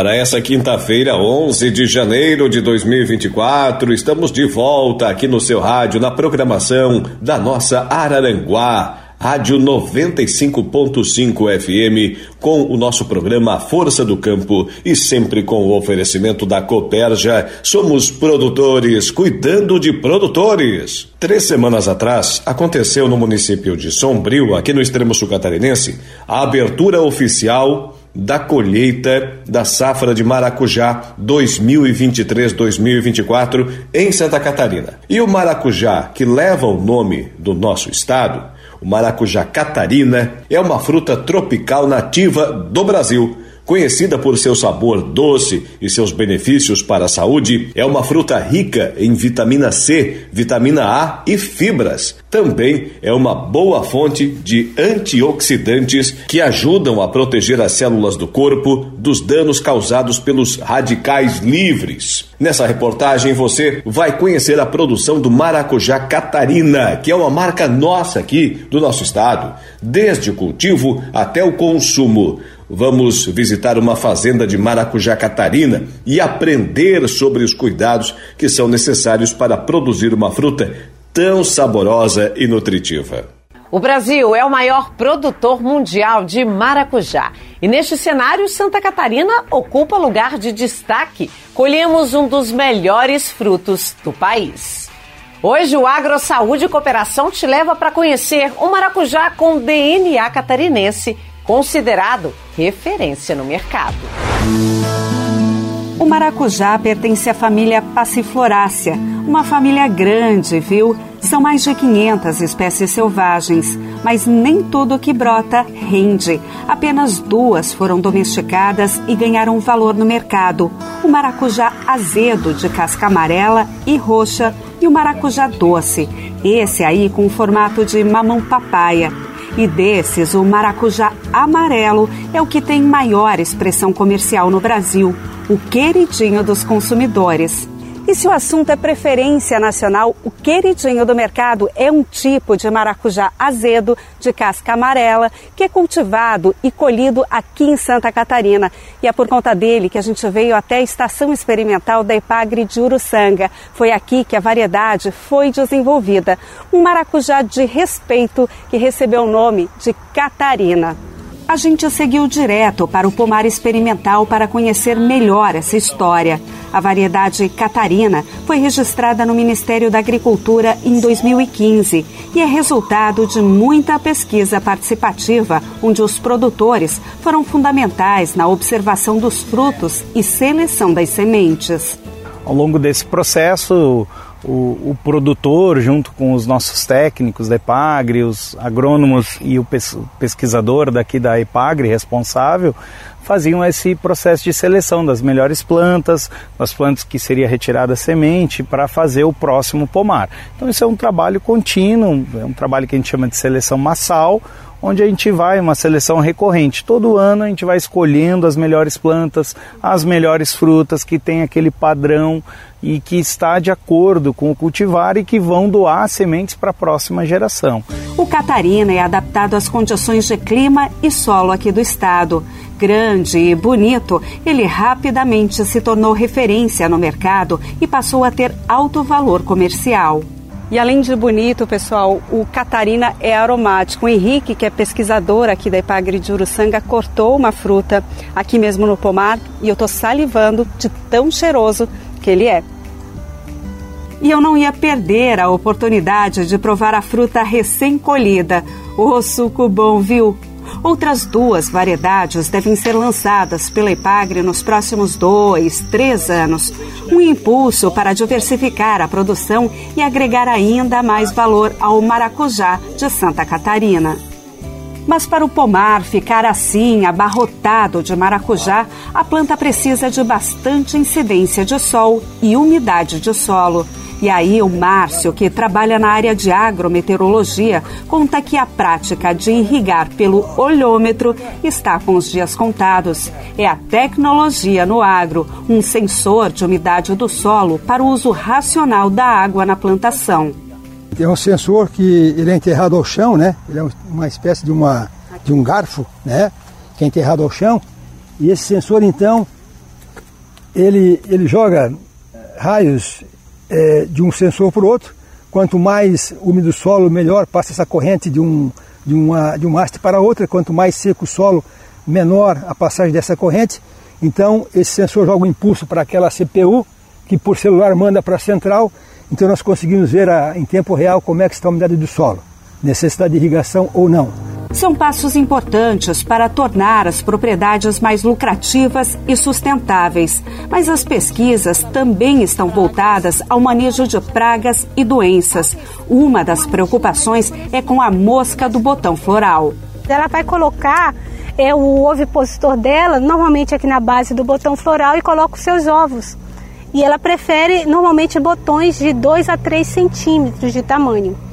Para essa quinta-feira, 11 de janeiro de 2024, estamos de volta aqui no seu rádio, na programação da nossa Araranguá. Rádio 95.5 FM, com o nosso programa Força do Campo e sempre com o oferecimento da Coperja. Somos produtores, cuidando de produtores. Três semanas atrás, aconteceu no município de Sombrio, aqui no extremo sul catarinense, a abertura oficial da colheita da safra de maracujá 2023-2024 em Santa Catarina. E o maracujá, que leva o nome do nosso estado, o maracujá catarina, é uma fruta tropical nativa do Brasil Conhecida por seu sabor doce e seus benefícios para a saúde, é uma fruta rica em vitamina C, vitamina A e fibras. Também é uma boa fonte de antioxidantes que ajudam a proteger as células do corpo dos danos causados pelos radicais livres. Nessa reportagem você vai conhecer a produção do maracujá Catarina, que é uma marca nossa aqui do nosso estado, desde o cultivo até o consumo. Vamos visitar uma fazenda de maracujá Catarina e aprender sobre os cuidados que são necessários para produzir uma fruta tão saborosa e nutritiva.
O Brasil é o maior produtor mundial de maracujá. E neste cenário, Santa Catarina ocupa lugar de destaque. Colhemos um dos melhores frutos do país. Hoje, o Agro Saúde e Cooperação te leva para conhecer um maracujá com DNA catarinense considerado referência no mercado.
O maracujá pertence à família Passiflorácea, uma família grande, viu? São mais de 500 espécies selvagens, mas nem tudo que brota rende. Apenas duas foram domesticadas e ganharam valor no mercado: o maracujá azedo de casca amarela e roxa e o maracujá doce, esse aí com o formato de mamão papaya. E desses, o maracujá amarelo é o que tem maior expressão comercial no Brasil, o queridinho dos consumidores. E se o assunto é preferência nacional, o queridinho do mercado é um tipo de maracujá azedo de casca amarela que é cultivado e colhido aqui em Santa Catarina. E é por conta dele que a gente veio até a estação experimental da Ipagre de Uruçanga. Foi aqui que a variedade foi desenvolvida. Um maracujá de respeito que recebeu o nome de Catarina a gente seguiu direto para o pomar experimental para conhecer melhor essa história. A variedade Catarina foi registrada no Ministério da Agricultura em 2015 e é resultado de muita pesquisa participativa, onde os produtores foram fundamentais na observação dos frutos e seleção das sementes.
Ao longo desse processo, o, o, produtor, junto com os nossos técnicos da EPAGRE, os agrônomos e o pesquisador daqui da EPAGRE responsável, faziam esse processo de seleção das melhores plantas, das plantas que seria retirada a semente para fazer o próximo pomar. Então isso é um trabalho contínuo, é um trabalho que a gente chama de seleção massal, onde a gente vai, uma seleção recorrente. Todo ano a gente vai escolhendo as melhores plantas, as melhores frutas que tem aquele padrão e que está de acordo com o cultivar e que vão doar sementes para a próxima geração.
O Catarina é adaptado às condições de clima e solo aqui do estado. Grande e bonito, ele rapidamente se tornou referência no mercado e passou a ter alto valor comercial.
E além de bonito, pessoal, o Catarina é aromático. O Henrique, que é pesquisador aqui da Ipagre de Uruçanga, cortou uma fruta aqui mesmo no pomar e eu tô salivando de tão cheiroso que ele é.
E eu não ia perder a oportunidade de provar a fruta recém-colhida. O suco bom, viu? Outras duas variedades devem ser lançadas pela Ipagre nos próximos dois, três anos. Um impulso para diversificar a produção e agregar ainda mais valor ao maracujá de Santa Catarina. Mas para o pomar ficar assim, abarrotado de maracujá, a planta precisa de bastante incidência de sol e umidade de solo. E aí o Márcio, que trabalha na área de agrometeorologia, conta que a prática de irrigar pelo olhômetro está com os dias contados. É a tecnologia no agro, um sensor de umidade do solo para o uso racional da água na plantação.
É um sensor que ele é enterrado ao chão, né? Ele é uma espécie de, uma, de um garfo, né? Que é enterrado ao chão. E esse sensor, então, ele, ele joga raios é, de um sensor para o outro. Quanto mais úmido o solo, melhor passa essa corrente de um, de uma, de haste para outra. Quanto mais seco o solo, menor a passagem dessa corrente. Então, esse sensor joga um impulso para aquela CPU, que por celular manda para a central. Então, nós conseguimos ver a, em tempo real como é que está a umidade do solo, necessidade de irrigação ou não
são passos importantes para tornar as propriedades mais lucrativas e sustentáveis. Mas as pesquisas também estão voltadas ao manejo de pragas e doenças. Uma das preocupações é com a mosca do botão floral.
Ela vai colocar é, o ovipositor dela, normalmente aqui na base do botão floral, e coloca os seus ovos. E ela prefere normalmente botões de 2 a 3 centímetros de tamanho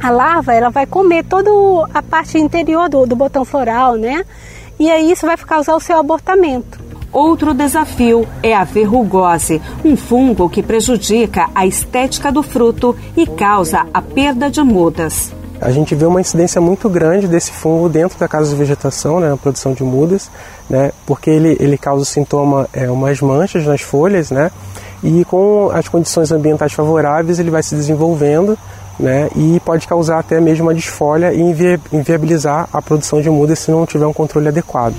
a larva ela vai comer toda a parte interior do, do botão floral, né? E aí isso vai causar o seu abortamento.
Outro desafio é a verrugose, um fungo que prejudica a estética do fruto e causa a perda de mudas.
A gente vê uma incidência muito grande desse fungo dentro da casa de vegetação, né, na produção de mudas, né, porque ele, ele causa sintoma é, umas manchas nas folhas, né, e com as condições ambientais favoráveis ele vai se desenvolvendo né, e pode causar até mesmo uma desfolha e inviabilizar a produção de mudas se não tiver um controle adequado.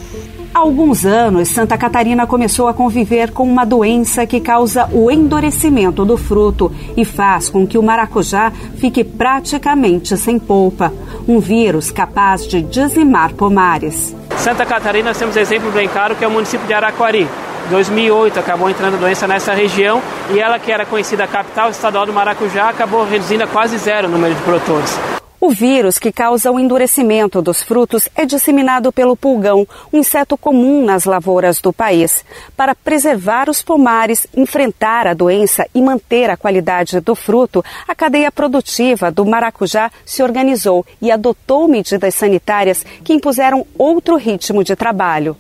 Há alguns anos, Santa Catarina começou a conviver com uma doença que causa o endurecimento do fruto e faz com que o maracujá fique praticamente sem polpa. Um vírus capaz de dizimar pomares.
Santa Catarina, nós temos exemplo bem claro que é o município de Araquari. 2008 acabou entrando doença nessa região e ela, que era conhecida capital estadual do maracujá, acabou reduzindo a quase zero o número de produtores.
O vírus que causa o endurecimento dos frutos é disseminado pelo pulgão, um inseto comum nas lavouras do país. Para preservar os pomares, enfrentar a doença e manter a qualidade do fruto, a cadeia produtiva do maracujá se organizou e adotou medidas sanitárias que impuseram outro ritmo de trabalho.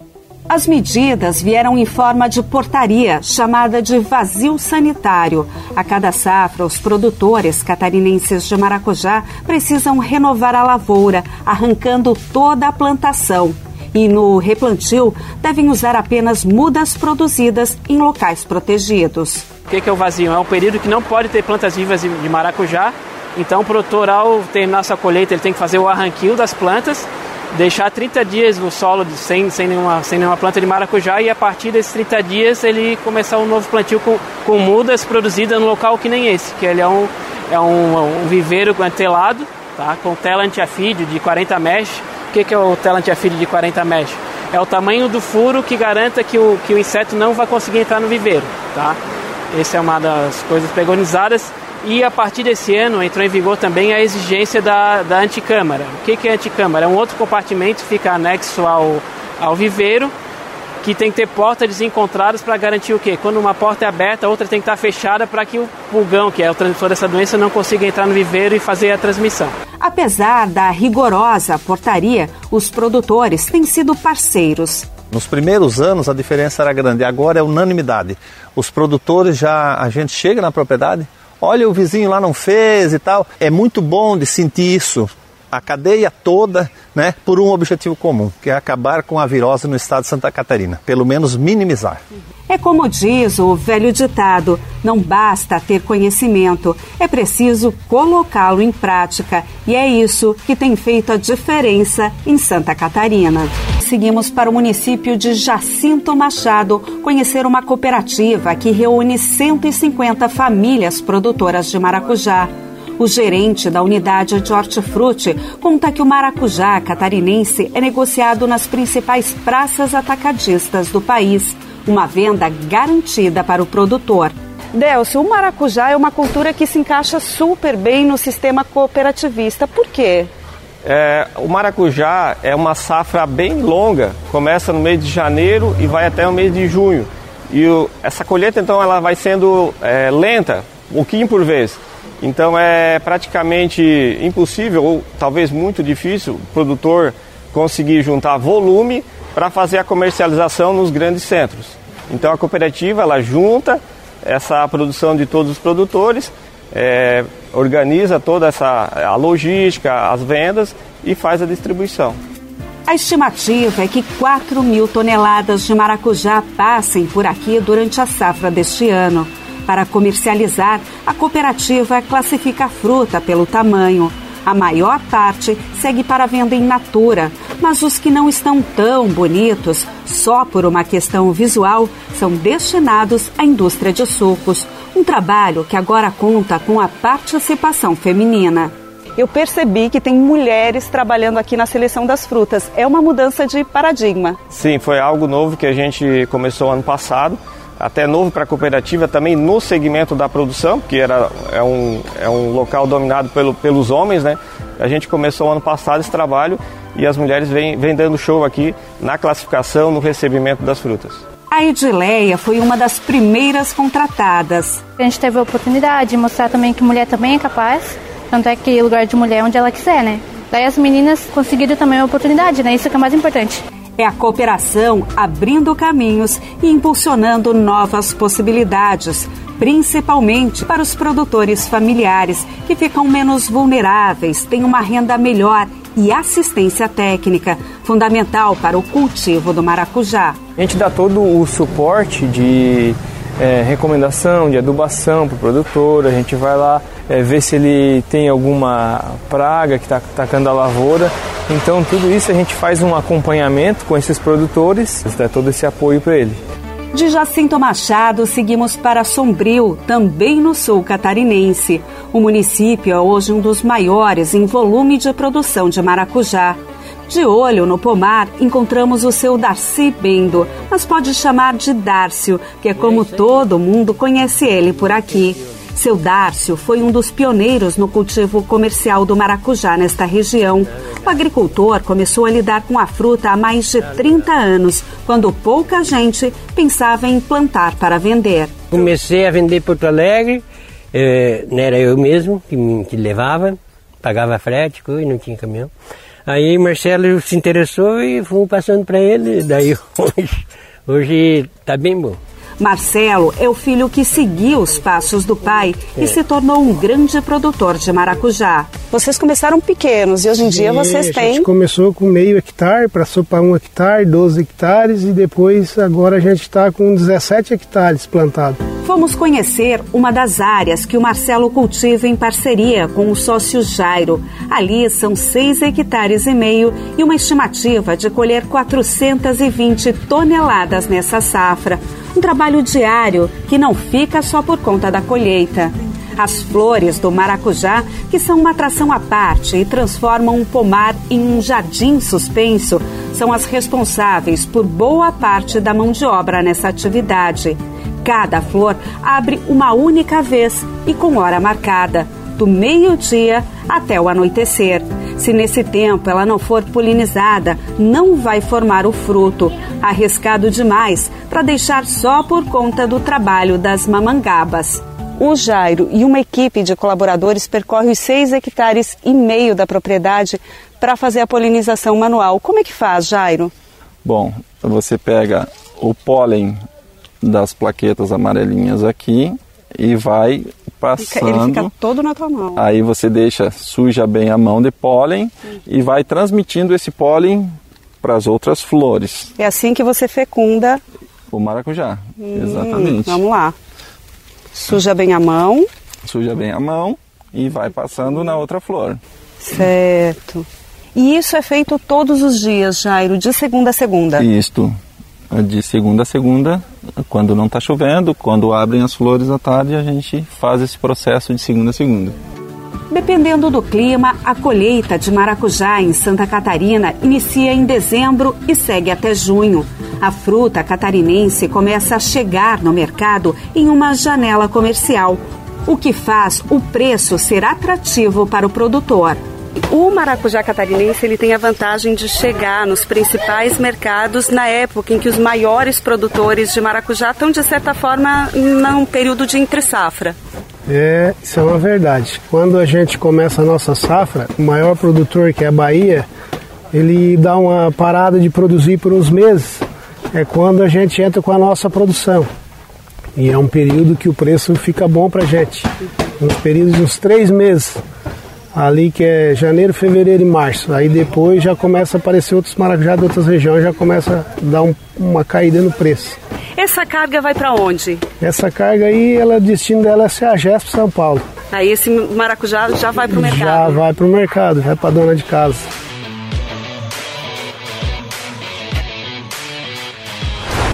As medidas vieram em forma de portaria, chamada de vazio sanitário. A cada safra, os produtores catarinenses de maracujá precisam renovar a lavoura, arrancando toda a plantação. E no replantio, devem usar apenas mudas produzidas em locais protegidos.
O que é o vazio? É um período que não pode ter plantas vivas de maracujá. Então, o produtor, ao terminar sua colheita, ele tem que fazer o arranquio das plantas deixar 30 dias no solo sem, sem, nenhuma, sem nenhuma planta de maracujá e a partir desses 30 dias ele começar um novo plantio com, com mudas produzidas num local que nem esse, que ele é um, é um, um viveiro telado, tá? com tela antiafídeo de 40 mesh. O que, que é o tela antiafídeo de 40 mesh? É o tamanho do furo que garanta que o, que o inseto não vai conseguir entrar no viveiro. Tá? Essa é uma das coisas preconizadas E a partir desse ano entrou em vigor também a exigência da, da anticâmara. O que, que é anticâmara? É um outro compartimento que fica anexo ao, ao viveiro, que tem que ter portas desencontradas para garantir o quê? Quando uma porta é aberta, a outra tem que estar fechada para que o pulgão, que é o transmissor dessa doença, não consiga entrar no viveiro e fazer a transmissão.
Apesar da rigorosa portaria, os produtores têm sido parceiros.
Nos primeiros anos a diferença era grande, agora é unanimidade. Os produtores já, a gente chega na propriedade, olha o vizinho lá não fez e tal. É muito bom de sentir isso a cadeia toda né, por um objetivo comum, que é acabar com a virose no estado de Santa Catarina, pelo menos minimizar.
É como diz o velho ditado: não basta ter conhecimento, é preciso colocá-lo em prática. E é isso que tem feito a diferença em Santa Catarina. Seguimos para o município de Jacinto Machado conhecer uma cooperativa que reúne 150 famílias produtoras de maracujá. O gerente da unidade de hortifruti conta que o maracujá catarinense é negociado nas principais praças atacadistas do país, uma venda garantida para o produtor.
Delcio, o maracujá é uma cultura que se encaixa super bem no sistema cooperativista. Por quê?
É, o maracujá é uma safra bem longa, começa no mês de janeiro e vai até o mês de junho. E o, essa colheita então ela vai sendo é, lenta, um pouquinho por vez. Então é praticamente impossível, ou talvez muito difícil, o produtor conseguir juntar volume para fazer a comercialização nos grandes centros. Então a cooperativa ela junta essa produção de todos os produtores, é, organiza toda essa a logística, as vendas e faz a distribuição.
A estimativa é que 4 mil toneladas de maracujá passem por aqui durante a safra deste ano. Para comercializar, a cooperativa classifica a fruta pelo tamanho. A maior parte segue para venda in natura, mas os que não estão tão bonitos, só por uma questão visual, são destinados à indústria de sucos. Um trabalho que agora conta com a participação feminina.
Eu percebi que tem mulheres trabalhando aqui na seleção das frutas. É uma mudança de paradigma.
Sim, foi algo novo que a gente começou ano passado até novo para a cooperativa também no segmento da produção, que era, é, um, é um local dominado pelo, pelos homens, né? A gente começou ano passado esse trabalho e as mulheres vêm, vêm dando show aqui na classificação, no recebimento das frutas.
A Edileia foi uma das primeiras contratadas.
A gente teve a oportunidade de mostrar também que mulher também é capaz, tanto é que lugar de mulher é onde ela quiser, né? Daí as meninas conseguiram também a oportunidade, né? Isso que é mais importante.
É a cooperação abrindo caminhos e impulsionando novas possibilidades, principalmente para os produtores familiares, que ficam menos vulneráveis, têm uma renda melhor e assistência técnica, fundamental para o cultivo do maracujá.
A gente dá todo o suporte de é, recomendação de adubação para o produtor, a gente vai lá é, ver se ele tem alguma praga que está atacando a lavoura. Então tudo isso a gente faz um acompanhamento com esses produtores, dá todo esse apoio para ele.
De Jacinto Machado, seguimos para Sombrio, também no sul catarinense. O município é hoje um dos maiores em volume de produção de maracujá. De olho no pomar, encontramos o seu Darcy Bendo, mas pode chamar de Dárcio, que é como todo mundo conhece ele por aqui. Seu Dárcio foi um dos pioneiros no cultivo comercial do maracujá nesta região. O agricultor começou a lidar com a fruta há mais de 30 anos, quando pouca gente pensava em plantar para vender.
Comecei a vender Porto Alegre, eh, não era eu mesmo que, que levava, pagava frete, não tinha caminhão. Aí Marcelo se interessou e fomos passando para ele. Daí *laughs* hoje, hoje tá bem bom.
Marcelo é o filho que seguiu os passos do pai é. e se tornou um grande produtor de maracujá.
Vocês começaram pequenos e hoje em dia vocês têm.
A gente começou com meio hectare, passou para um hectare, 12 hectares e depois agora a gente está com 17 hectares plantados.
Fomos conhecer uma das áreas que o Marcelo cultiva em parceria com o sócio Jairo. Ali são 6 hectares e meio e uma estimativa de colher 420 toneladas nessa safra. Um trabalho diário que não fica só por conta da colheita. As flores do maracujá, que são uma atração à parte e transformam um pomar em um jardim suspenso, são as responsáveis por boa parte da mão de obra nessa atividade. Cada flor abre uma única vez e com hora marcada, do meio-dia até o anoitecer. Se nesse tempo ela não for polinizada, não vai formar o fruto. Arriscado demais para deixar só por conta do trabalho das mamangabas. O Jairo e uma equipe de colaboradores percorre os 6 hectares e meio da propriedade para fazer a polinização manual. Como é que faz, Jairo?
Bom, você pega o pólen plaquetas amarelinhas aqui e vai passando.
Ele fica todo na tua mão.
Aí você deixa, suja bem a mão de pólen e vai transmitindo esse pólen para as outras flores.
É assim que você fecunda
o maracujá.
Hum,
Exatamente.
Vamos lá. Suja bem a mão.
Suja bem a mão e vai passando na outra flor.
Certo. E isso é feito todos os dias, Jairo, de segunda a segunda?
Isto. De segunda a segunda, quando não está chovendo, quando abrem as flores à tarde, a gente faz esse processo de segunda a segunda.
Dependendo do clima, a colheita de maracujá em Santa Catarina inicia em dezembro e segue até junho. A fruta catarinense começa a chegar no mercado em uma janela comercial, o que faz o preço ser atrativo para o produtor. O maracujá catarinense ele tem a vantagem de chegar nos principais mercados na época em que os maiores produtores de maracujá estão, de certa forma, num período de entre-safra.
É, isso é uma verdade. Quando a gente começa a nossa safra, o maior produtor, que é a Bahia, ele dá uma parada de produzir por uns meses. É quando a gente entra com a nossa produção. E é um período que o preço fica bom para gente. Uns períodos de uns três meses ali que é janeiro, fevereiro e março. Aí depois já começa a aparecer outros maracujá de outras regiões, já começa a dar um, uma caída no preço.
Essa carga vai para onde?
Essa carga aí, ela, o destino dela é Ceagesp, São Paulo.
Aí esse maracujá já vai para o mercado?
Já vai para o mercado, vai para dona de casa.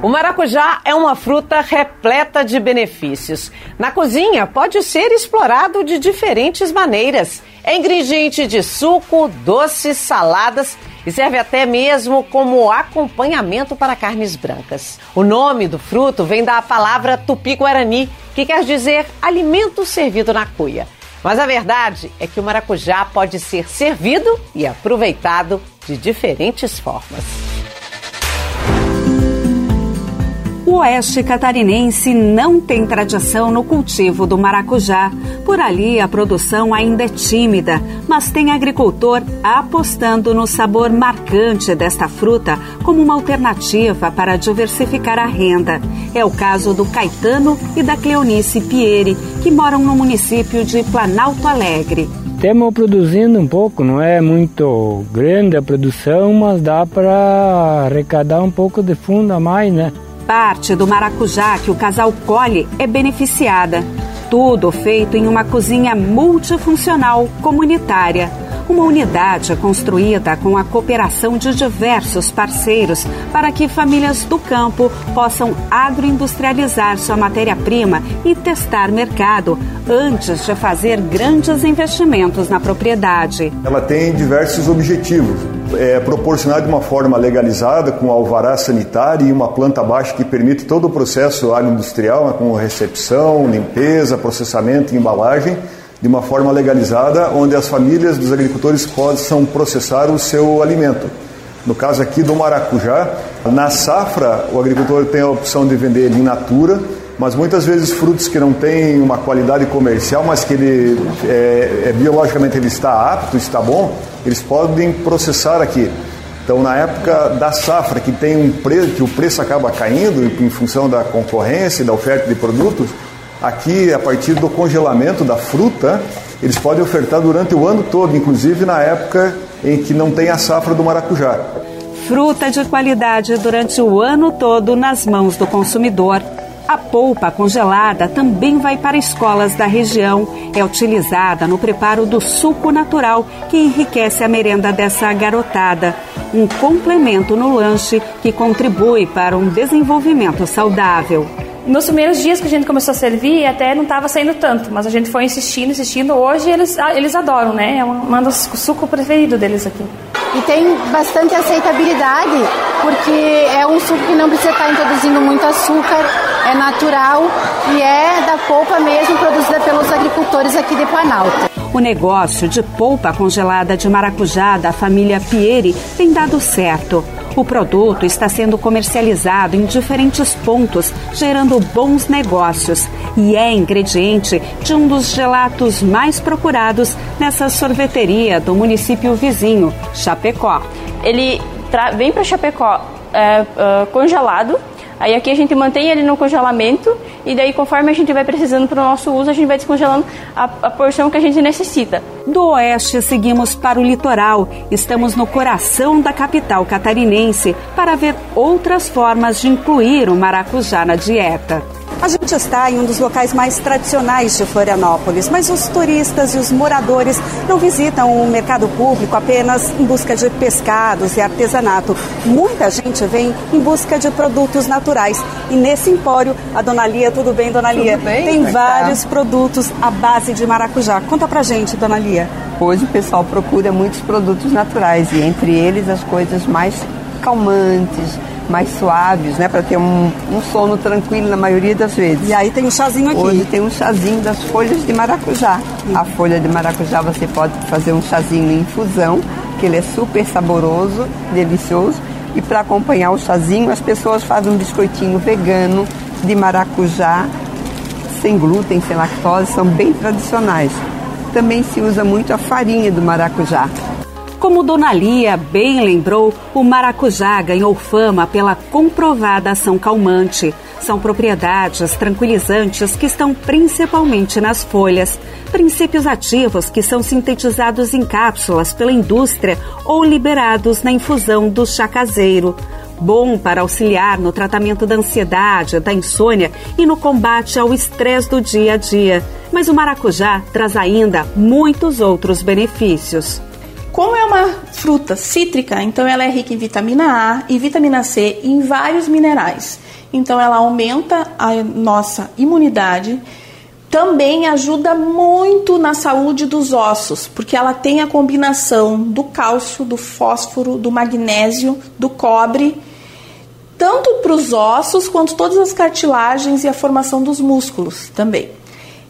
O maracujá é uma fruta repleta de benefícios. Na cozinha, pode ser explorado de diferentes maneiras. É ingrediente de suco, doces, saladas e serve até mesmo como acompanhamento para carnes brancas. O nome do fruto vem da palavra tupi-guarani, que quer dizer alimento servido na cuia. Mas a verdade é que o maracujá pode ser servido e aproveitado de diferentes formas.
O oeste catarinense não tem tradição no cultivo do maracujá. Por ali, a produção ainda é tímida, mas tem agricultor apostando no sabor marcante desta fruta como uma alternativa para diversificar a renda. É o caso do Caetano e da Cleonice Pieri, que moram no município de Planalto Alegre.
Estamos produzindo um pouco, não é muito grande a produção, mas dá para arrecadar um pouco de fundo a mais, né?
Parte do maracujá que o casal colhe é beneficiada. Tudo feito em uma cozinha multifuncional comunitária. Uma unidade construída com a cooperação de diversos parceiros para que famílias do campo possam agroindustrializar sua matéria-prima e testar mercado antes de fazer grandes investimentos na propriedade.
Ela tem diversos objetivos. É, proporcionar de uma forma legalizada, com alvará sanitário e uma planta baixa que permite todo o processo agroindustrial, né, com recepção, limpeza, processamento e embalagem, de uma forma legalizada, onde as famílias dos agricultores possam processar o seu alimento. No caso aqui do maracujá, na safra o agricultor tem a opção de vender ele in natura, mas muitas vezes frutos que não têm uma qualidade comercial, mas que ele é, é, biologicamente ele está apto, está bom, eles podem processar aqui. Então, na época da safra, que tem um preço, que o preço acaba caindo em função da concorrência e da oferta de produtos, aqui, a partir do congelamento da fruta, eles podem ofertar durante o ano todo, inclusive na época em que não tem a safra do maracujá.
Fruta de qualidade durante o ano todo nas mãos do consumidor. A polpa congelada também vai para escolas da região. É utilizada no preparo do suco natural que enriquece a merenda dessa garotada. Um complemento no lanche que contribui para um desenvolvimento saudável.
Nos primeiros dias que a gente começou a servir, até não estava saindo tanto, mas a gente foi insistindo, insistindo. Hoje eles, eles adoram, né? É um, um dos suco preferido deles aqui.
e tem bastante aceitabilidade, porque é um suco que não precisa estar introduzindo muito açúcar, é natural e é da polpa mesmo produzida pelos agricultores aqui de Planalto.
O negócio de polpa congelada de maracujá da família Pieri tem dado certo. O produto está sendo comercializado em diferentes pontos, gerando bons negócios e é ingrediente de um dos gelatos mais procurados nessa sorveteria do município vizinho, Chapecó.
Ele vem para Chapecó é, uh, congelado Aí aqui a gente mantém ele no congelamento e daí conforme a gente vai precisando para o nosso uso, a gente vai descongelando a, a, porção que a gente necessita.
Do oeste seguimos para o litoral. Estamos no coração da capital catarinense para ver outras formas de incluir o maracujá na dieta.
A gente está em um dos locais mais tradicionais de Florianópolis, mas os turistas e os moradores não visitam o mercado público apenas em busca de pescados e artesanato. Muita gente vem em busca de produtos naturais. E nesse empório, a Dona Lia, tudo bem, Dona Lia?
Bem,
tem
tá?
vários tá? produtos à base de maracujá. Conta pra gente, Dona Lia.
Hoje o pessoal procura muitos produtos naturais e entre eles as coisas mais calmantes, mais suaves, né? Para ter um, um, sono tranquilo na maioria das vezes.
E aí tem um chazinho aqui.
Hoje tem um chazinho das folhas de maracujá. Sim. A folha de maracujá você pode fazer um chazinho em infusão, que ele é super saboroso, delicioso. E para acompanhar o chazinho, as pessoas fazem um biscoitinho vegano de maracujá, sem glúten, sem lactose, são bem tradicionais. Também se usa muito a farinha do maracujá.
Como Dona Lia bem lembrou, o maracujá ganhou fama pela comprovada ação calmante. São propriedades tranquilizantes que estão principalmente nas folhas, princípios ativos que são sintetizados em cápsulas pela indústria ou liberados na infusão do chá caseiro. Bom para auxiliar no tratamento da ansiedade, da insônia e no combate ao estresse do dia a dia. Mas o maracujá traz ainda muitos outros benefícios.
Como é uma fruta cítrica, então ela é rica em vitamina A e vitamina C e em vários minerais. Então ela aumenta a nossa imunidade, também ajuda muito na saúde dos ossos, porque ela tem a combinação do cálcio, do fósforo, do magnésio, do cobre, tanto para os ossos quanto todas as cartilagens e a formação dos músculos também.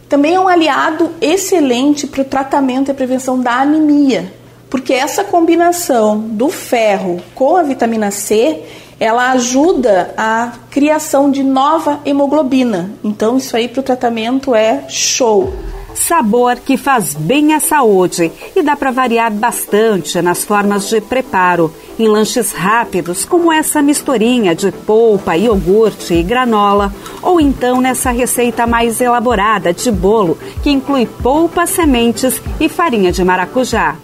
Também é um aliado excelente para o tratamento e prevenção da anemia, porque essa combinação do ferro com a vitamina C, ela ajuda a criação de nova hemoglobina. Então isso aí para o tratamento é show.
Sabor que faz bem à saúde e dá para variar bastante nas formas de preparo. Em lanches rápidos, como essa misturinha de polpa, iogurte e granola, ou então nessa receita mais elaborada de bolo, que inclui polpa, sementes e farinha de maracujá.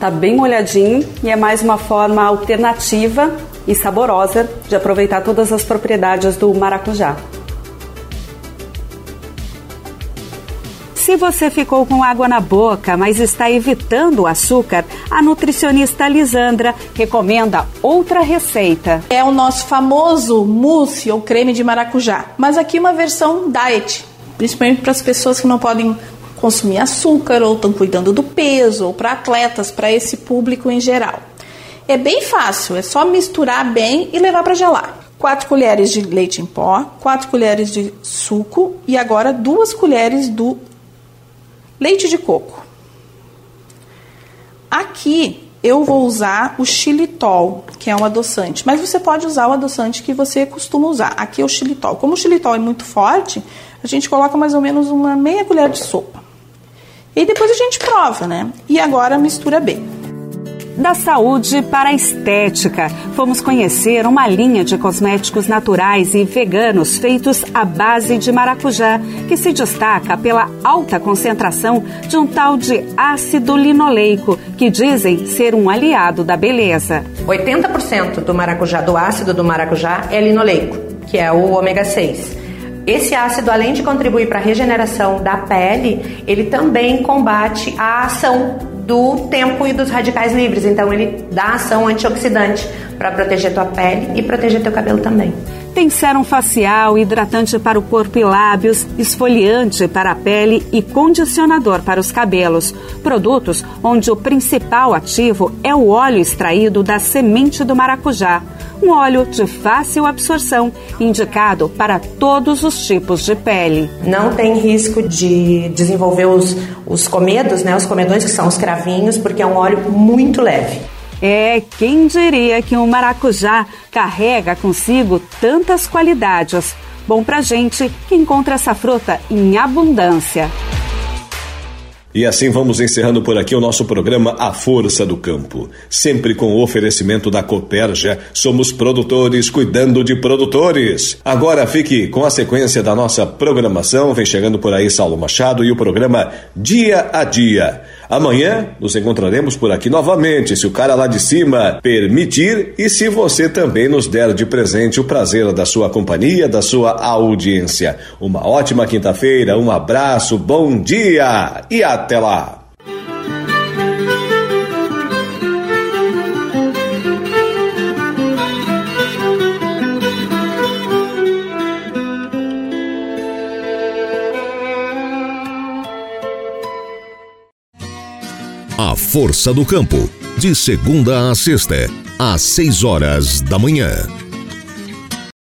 Tá bem molhadinho e é mais uma forma alternativa e saborosa de aproveitar todas as propriedades do maracujá.
Se você ficou com água na boca, mas está evitando o açúcar, a nutricionista Lisandra recomenda outra receita.
É o nosso famoso mousse ou creme de maracujá, mas aqui uma versão diet, principalmente para as pessoas que não podem consumir açúcar ou estão cuidando do peso, ou para atletas, para esse público em geral. É bem fácil, é só misturar bem e levar para gelar. 4 colheres de leite em pó, 4 colheres de suco e agora 2 colheres do leite de coco. Aqui eu vou usar o xilitol, que é um adoçante, mas você pode usar o adoçante que você costuma usar. Aqui é o xilitol. Como o xilitol é muito forte, a gente coloca mais ou menos uma meia colher de sopa. E depois a gente prova, né? E agora mistura bem.
Da saúde para a estética, fomos conhecer uma linha de cosméticos naturais e veganos feitos à base de maracujá, que se destaca pela alta concentração de um tal de ácido linoleico, que dizem ser um aliado da beleza.
80% do maracujá, do ácido do maracujá, é linoleico, que é o ômega 6. Esse ácido, além de contribuir para a regeneração da pele, ele também combate a ação do tempo e dos radicais livres. Então, ele dá ação antioxidante para proteger tua pele e proteger teu cabelo também.
Tem sérum facial, hidratante para o corpo e lábios, esfoliante para a pele e condicionador para os cabelos. Produtos onde o principal ativo é o óleo extraído da semente do maracujá. Um óleo de fácil absorção, indicado para todos os tipos de pele.
Não tem risco de desenvolver os, os comedos, né, os comedões que são os cravinhos, porque é um óleo muito leve.
É, quem diria que um maracujá carrega consigo tantas qualidades. Bom pra gente que encontra essa fruta em abundância.
E assim vamos encerrando por aqui o nosso programa A Força do Campo. Sempre com o oferecimento da Coperja, somos produtores cuidando de produtores. Agora fique com a sequência da nossa programação. Vem chegando por aí Saulo Machado e o programa Dia a Dia. Amanhã nos encontraremos por aqui novamente, se o cara lá de cima permitir e se você também nos der de presente o prazer da sua companhia, da sua audiência. Uma ótima quinta-feira, um abraço, bom dia e até lá!
Força do Campo, de segunda a sexta, às seis horas da manhã.